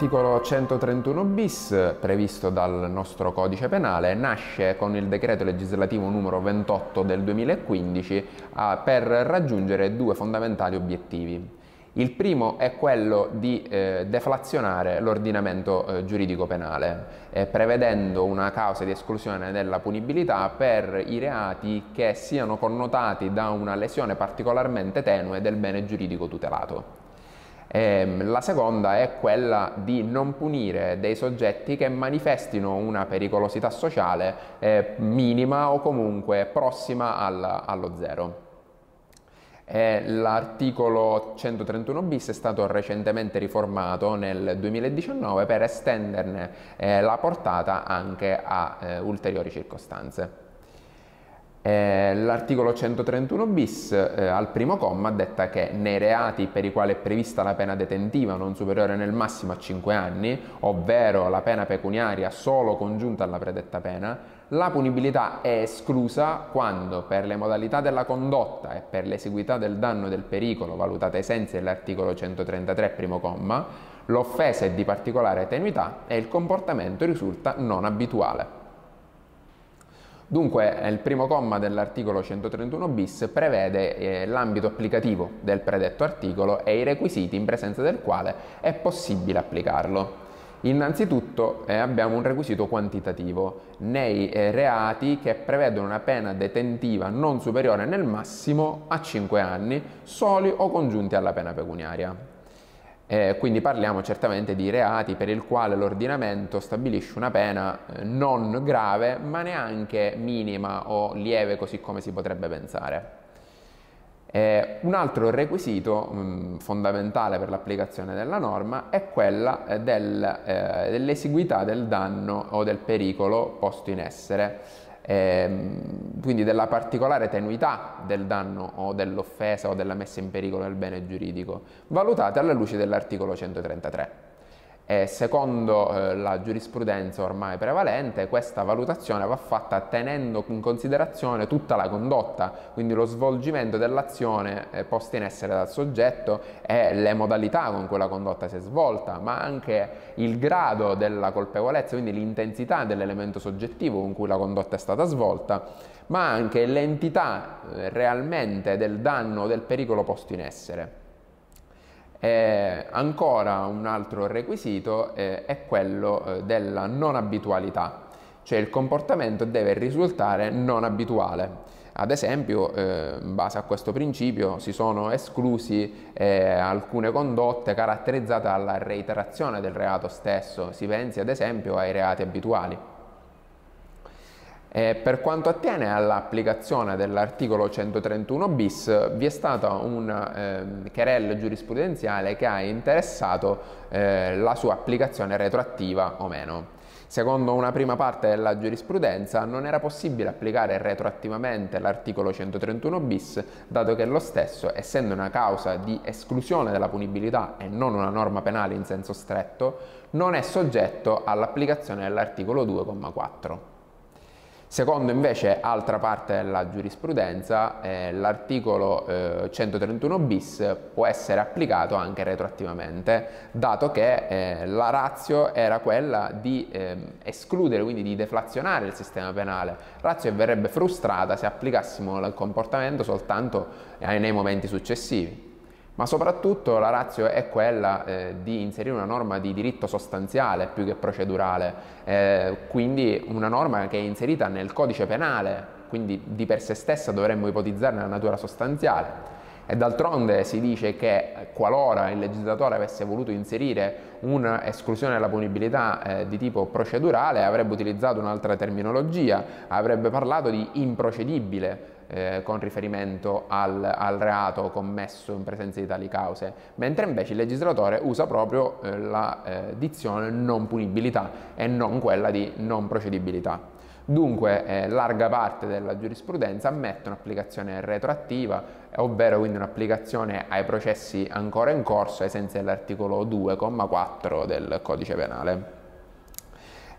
L'articolo 131 bis, previsto dal nostro codice penale, nasce con il decreto legislativo numero 28 del 2015 ah, per raggiungere due fondamentali obiettivi. Il primo è quello di eh, deflazionare l'ordinamento eh, giuridico penale, eh, prevedendo una causa di esclusione della punibilità per i reati che siano connotati da una lesione particolarmente tenue del bene giuridico tutelato. Ehm, la seconda è quella di non punire dei soggetti che manifestino una pericolosità sociale eh, minima o comunque prossima al, allo zero. Eh, l'articolo 131 bis è stato recentemente riformato nel 2019 per estenderne eh, la portata anche a eh, ulteriori circostanze. Eh, l'articolo 131 bis eh, al primo comma detta che nei reati per i quali è prevista la pena detentiva non superiore nel massimo a 5 anni, ovvero la pena pecuniaria solo congiunta alla predetta pena, la punibilità è esclusa quando per le modalità della condotta e per l'esiguità del danno e del pericolo valutate ai sensi dell'articolo 133 primo comma, l'offesa è di particolare tenuità e il comportamento risulta non abituale. Dunque il primo comma dell'articolo 131 bis prevede eh, l'ambito applicativo del predetto articolo e i requisiti in presenza del quale è possibile applicarlo. Innanzitutto eh, abbiamo un requisito quantitativo nei eh, reati che prevedono una pena detentiva non superiore nel massimo a 5 anni, soli o congiunti alla pena pecuniaria. Eh, quindi parliamo certamente di reati per il quale l'ordinamento stabilisce una pena eh, non grave ma neanche minima o lieve così come si potrebbe pensare. Eh, un altro requisito mh, mm, fondamentale per l'applicazione della norma è quella eh, del, eh, dell'esiguità del danno o del pericolo posto in essere ehm, quindi della particolare tenuità del danno o dell'offesa o della messa in pericolo del bene giuridico, valutate alla luce dell'articolo 133. E secondo eh, la giurisprudenza ormai prevalente, questa valutazione va fatta tenendo in considerazione tutta la condotta, quindi lo svolgimento dell'azione eh, posta in essere dal soggetto e le modalità con cui la condotta si è svolta, ma anche il grado della colpevolezza, quindi l'intensità dell'elemento soggettivo con cui la condotta è stata svolta, ma anche l'entità eh, realmente del danno o del pericolo posto in essere. Eh, ancora un altro requisito eh, è quello eh, della non abitualità, cioè il comportamento deve risultare non abituale. Ad esempio, eh, in base a questo principio, si sono esclusi eh, alcune condotte caratterizzate dalla reiterazione del reato stesso, si pensi ad esempio ai reati abituali. Eh, per quanto attiene all'applicazione dell'articolo 131 bis, vi è stata una eh, querella giurisprudenziale che ha interessato eh, la sua applicazione retroattiva o meno. Secondo una prima parte della giurisprudenza non era possibile applicare retroattivamente l'articolo 131 bis, dato che lo stesso, essendo una causa di esclusione della punibilità e non una norma penale in senso stretto, non è soggetto all'applicazione dell'articolo 2,4. Secondo invece altra parte della giurisprudenza, eh, l'articolo eh, 131 bis può essere applicato anche retroattivamente, dato che eh, la razio era quella di ehm, escludere, quindi di deflazionare il sistema penale, razio che verrebbe frustrata se applicassimo il comportamento soltanto eh, nei momenti successivi ma soprattutto la razio è quella eh, di inserire una norma di diritto sostanziale più che procedurale, eh, quindi una norma che è inserita nel codice penale, quindi di per sé stessa dovremmo ipotizzarne la natura sostanziale. E d'altronde si dice che qualora il legislatore avesse voluto inserire un'esclusione della punibilità eh, di tipo procedurale avrebbe utilizzato un'altra terminologia, avrebbe parlato di improcedibile eh, con riferimento al, al, reato commesso in presenza di tali cause, mentre invece il legislatore usa proprio eh, la eh, dizione non punibilità e non quella di non procedibilità. Dunque eh, larga parte della giurisprudenza ammette un'applicazione retroattiva, ovvero quindi un'applicazione ai processi ancora in corso ai sensi dell'articolo 2,4 del codice penale.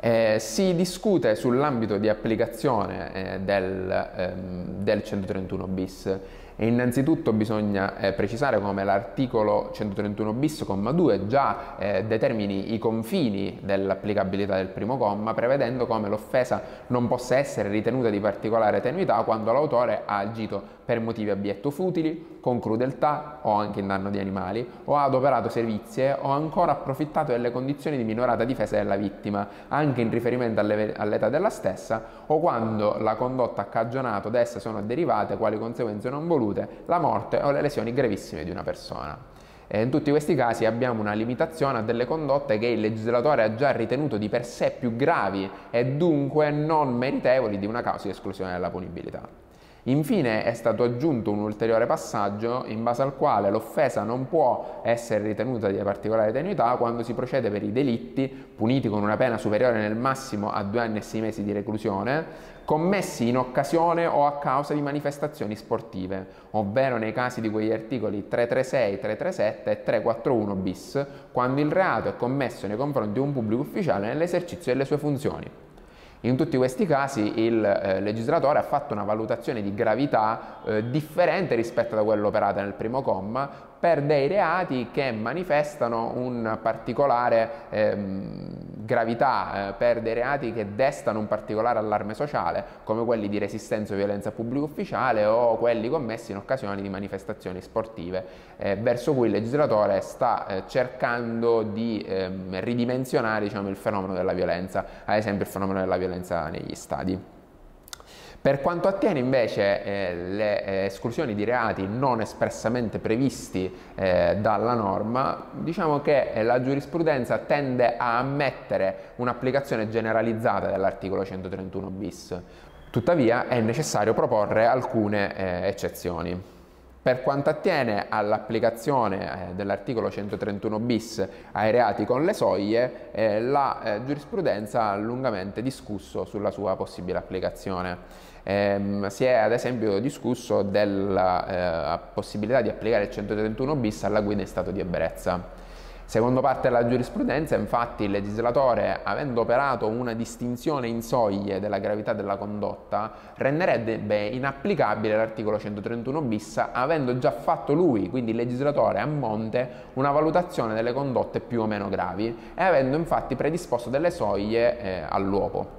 Eh, si discute sull'ambito di applicazione eh, del, ehm, del, 131 bis E innanzitutto bisogna eh, precisare come l'articolo 131 bis, comma 2, già eh, determini i confini dell'applicabilità del primo comma, prevedendo come l'offesa non possa essere ritenuta di particolare tenuità quando l'autore ha agito per motivi abietto futili, con crudeltà o anche in danno di animali, o ha adoperato servizie o ancora approfittato delle condizioni di minorata difesa della vittima, anche in riferimento all'età della stessa, o quando la condotta ha cagionato da essa sono derivate quali conseguenze non volute la morte o le lesioni gravissime di una persona. E in tutti questi casi abbiamo una limitazione a delle condotte che il legislatore ha già ritenuto di per sé più gravi e dunque non meritevoli di una causa di esclusione della punibilità. Infine è stato aggiunto un ulteriore passaggio in base al quale l'offesa non può essere ritenuta di particolare tenuità quando si procede per i delitti puniti con una pena superiore nel massimo a due anni e sei mesi di reclusione commessi in occasione o a causa di manifestazioni sportive, ovvero nei casi di quegli articoli 336, 337 e 341 bis, quando il reato è commesso nei confronti di un pubblico ufficiale nell'esercizio delle sue funzioni. In tutti questi casi il eh, legislatore ha fatto una valutazione di gravità eh, differente rispetto a quella operata nel primo comma per dei reati che manifestano un particolare ehm, gravità, eh, per dei reati che destano un particolare allarme sociale, come quelli di resistenza o violenza pubblico ufficiale o quelli commessi in occasione di manifestazioni sportive, eh, verso cui il legislatore sta eh, cercando di ehm, ridimensionare diciamo, il fenomeno della violenza, ad esempio il fenomeno della violenza negli stadi. Per quanto attiene invece eh, le eh, esclusioni di reati non espressamente previsti eh, dalla norma, diciamo che eh, la giurisprudenza tende a ammettere un'applicazione generalizzata dell'articolo 131 bis. Tuttavia è necessario proporre alcune eh, eccezioni. Per quanto attiene all'applicazione eh, dell'articolo 131 bis ai reati con le soglie, la giurisprudenza ha lungamente discusso sulla sua possibile applicazione. Eh, si è ad esempio discusso della eh, possibilità di applicare il 131 bis alla guida in stato di ebbrezza. Secondo parte della giurisprudenza, infatti, il legislatore, avendo operato una distinzione in soglie della gravità della condotta, renderebbe inapplicabile l'articolo 131 bis, avendo già fatto lui, quindi il legislatore a monte, una valutazione delle condotte più o meno gravi e avendo infatti predisposto delle soglie eh, all'uopo.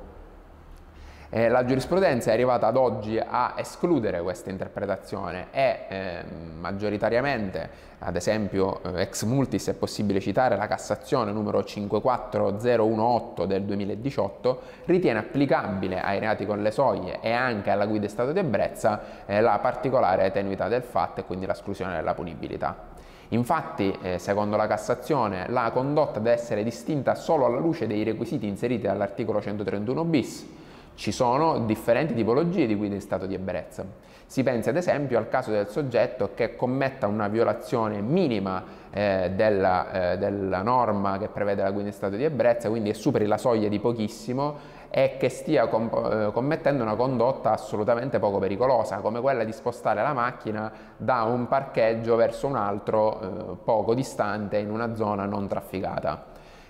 Eh, la giurisprudenza è arrivata ad oggi a escludere questa interpretazione e eh, maggioritariamente, ad esempio eh, ex multis è possibile citare la Cassazione numero 54018 del 2018, ritiene applicabile ai reati con le soglie e anche alla guida in stato di ebbrezza eh, la particolare tenuità del fatto e quindi l'esclusione della punibilità. Infatti, eh, secondo la Cassazione, la condotta deve essere distinta solo alla luce dei requisiti inseriti dall'articolo 131 bis, ci sono differenti tipologie di guida in stato di ebbrezza. Si pensi ad esempio al caso del soggetto che commetta una violazione minima eh, della, eh, della, norma che prevede la guida in stato di ebbrezza, quindi superi la soglia di pochissimo e che stia com- eh, commettendo una condotta assolutamente poco pericolosa, come quella di spostare la macchina da un parcheggio verso un altro eh, poco distante in una zona non trafficata.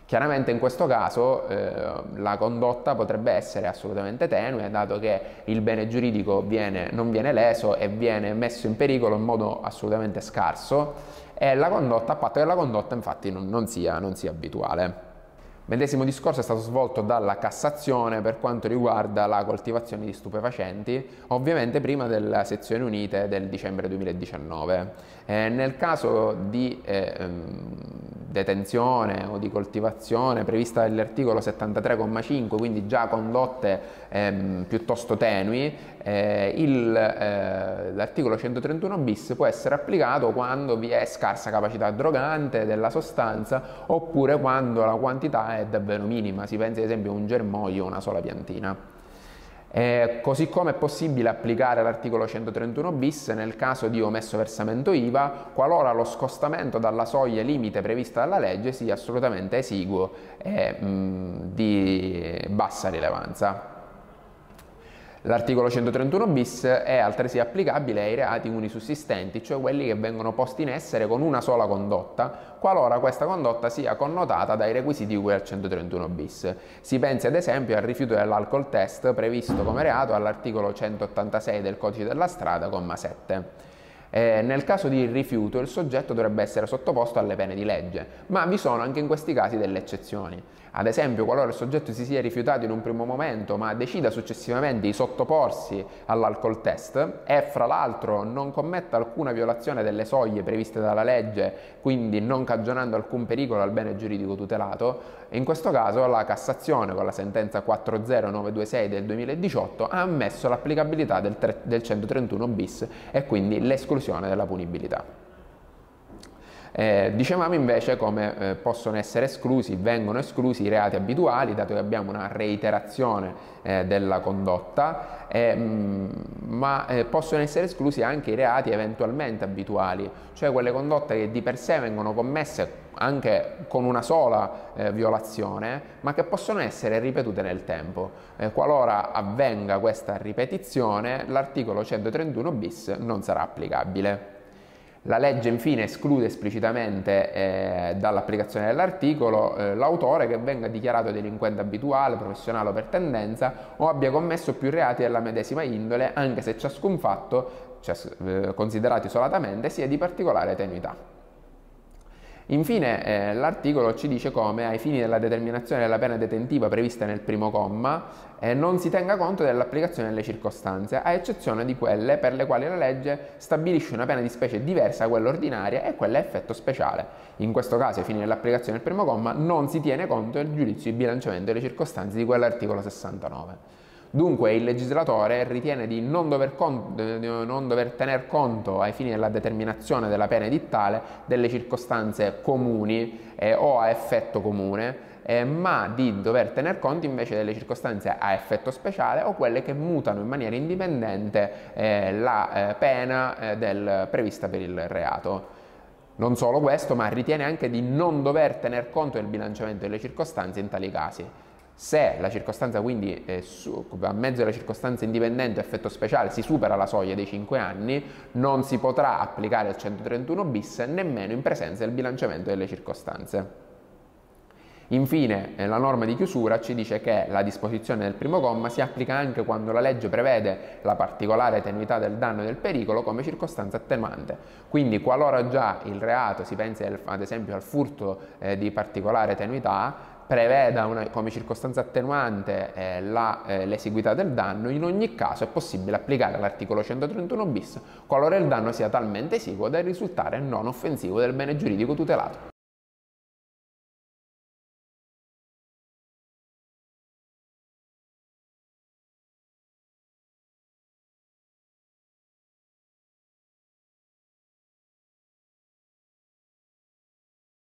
Chiaramente in questo caso eh, la condotta potrebbe essere assolutamente tenue, dato che il bene giuridico viene, non viene leso e viene messo in pericolo in modo assolutamente scarso e la condotta, a patto che la condotta infatti non, non, sia, non sia abituale. Medesimo discorso è stato svolto dalla Cassazione per quanto riguarda la coltivazione di stupefacenti, ovviamente prima delle sezioni unite del dicembre 2019. Eh, nel caso di eh, ehm, detenzione o di coltivazione prevista dall'articolo 73,5, quindi già condotte ehm, piuttosto tenui, eh, il, eh, l'articolo 131 bis può essere applicato quando vi è scarsa capacità drogante della sostanza oppure quando la quantità è davvero minima, si pensi ad esempio a un germoglio o una sola piantina. Eh, così come è possibile applicare l'articolo 131 bis nel caso di omesso versamento IVA qualora lo scostamento dalla soglia limite prevista dalla legge sia assolutamente esiguo e mh, di bassa rilevanza. L'articolo 131 bis è altresì applicabile ai reati unisussistenti, cioè quelli che vengono posti in essere con una sola condotta, qualora questa condotta sia connotata dai requisiti di cui al 131 bis. Si pensi ad esempio al rifiuto dell'alcol test previsto come reato all'articolo 186 del codice della strada, comma 7. Eh, nel caso di rifiuto il soggetto dovrebbe essere sottoposto alle pene di legge, ma vi sono anche in questi casi delle eccezioni. Ad esempio, qualora il soggetto si sia rifiutato in un primo momento ma decida successivamente di sottoporsi all'alcol test e fra l'altro non commetta alcuna violazione delle soglie previste dalla legge, quindi non cagionando alcun pericolo al bene giuridico tutelato, in questo caso la Cassazione con la sentenza 40926 del 2018 ha ammesso l'applicabilità del, del 131 bis e quindi l'esclusione della punibilità. Eh, dicevamo invece come eh, possono essere esclusi, vengono esclusi i reati abituali, dato che abbiamo una reiterazione eh, della condotta, mh, mm, ma eh, possono essere esclusi anche i reati eventualmente abituali, cioè quelle condotte che di per sé vengono commesse anche con una sola eh, violazione, ma che possono essere ripetute nel tempo. Eh, qualora avvenga questa ripetizione, l'articolo 131 bis non sarà applicabile. La legge infine esclude esplicitamente eh, dall'applicazione dell'articolo eh, l'autore che venga dichiarato delinquente abituale, professionale o per tendenza o abbia commesso più reati della medesima indole, anche se ciascun fatto, cioè, eh, considerato isolatamente, sia di particolare tenuità. Infine eh, l'articolo ci dice come ai fini della determinazione della pena detentiva prevista nel primo comma eh, non si tenga conto dell'applicazione delle circostanze, a eccezione di quelle per le quali la legge stabilisce una pena di specie diversa da quella ordinaria e quella a effetto speciale. In questo caso, ai fini dell'applicazione del primo comma, non si tiene conto del giudizio di bilanciamento delle circostanze di quell'articolo 69. Dunque il legislatore ritiene di non dover, non dover, tener conto ai fini della determinazione della pena edittale delle circostanze comuni eh, o a effetto comune, eh, ma di dover tener conto invece delle circostanze a effetto speciale o quelle che mutano in maniera indipendente eh, la eh, pena eh, del, prevista per il reato. Non solo questo, ma ritiene anche di non dover tener conto del bilanciamento delle circostanze in tali casi. Se la circostanza quindi, su, a mezzo della circostanza indipendente effetto speciale si supera la soglia dei 5 anni, non si potrà applicare il 131 bis nemmeno in presenza del bilanciamento delle circostanze. Infine, eh, la norma di chiusura ci dice che la disposizione del primo comma si applica anche quando la legge prevede la particolare tenuità del danno e del pericolo come circostanza attenuante. Quindi, qualora già il reato, si pensi ad esempio al furto eh, di particolare tenuità, preveda una, come circostanza attenuante eh, la, eh, l'esiguità del danno, in ogni caso è possibile applicare l'articolo 131 bis qualora il danno sia talmente esiguo da risultare non offensivo del bene giuridico tutelato.